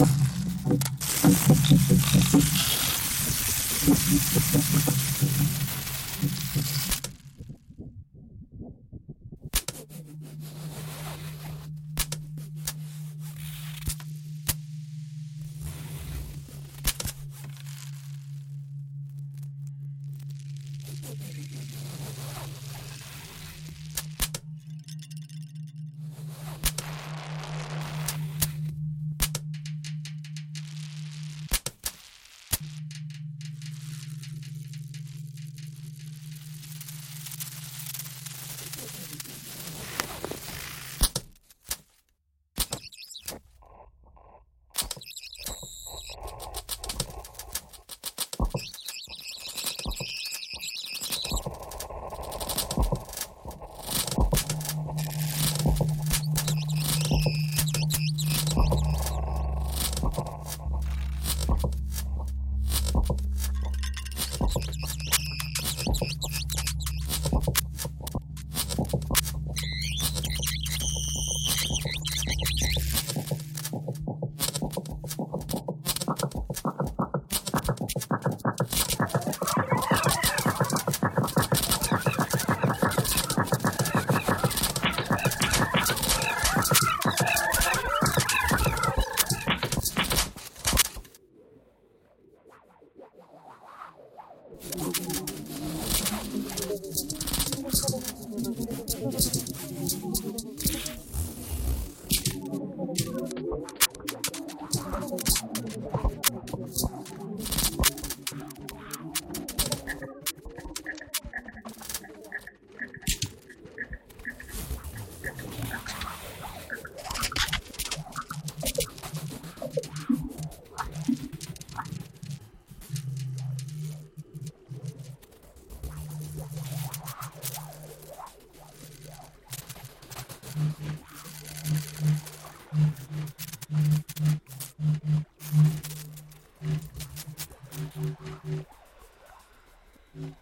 Thank you. you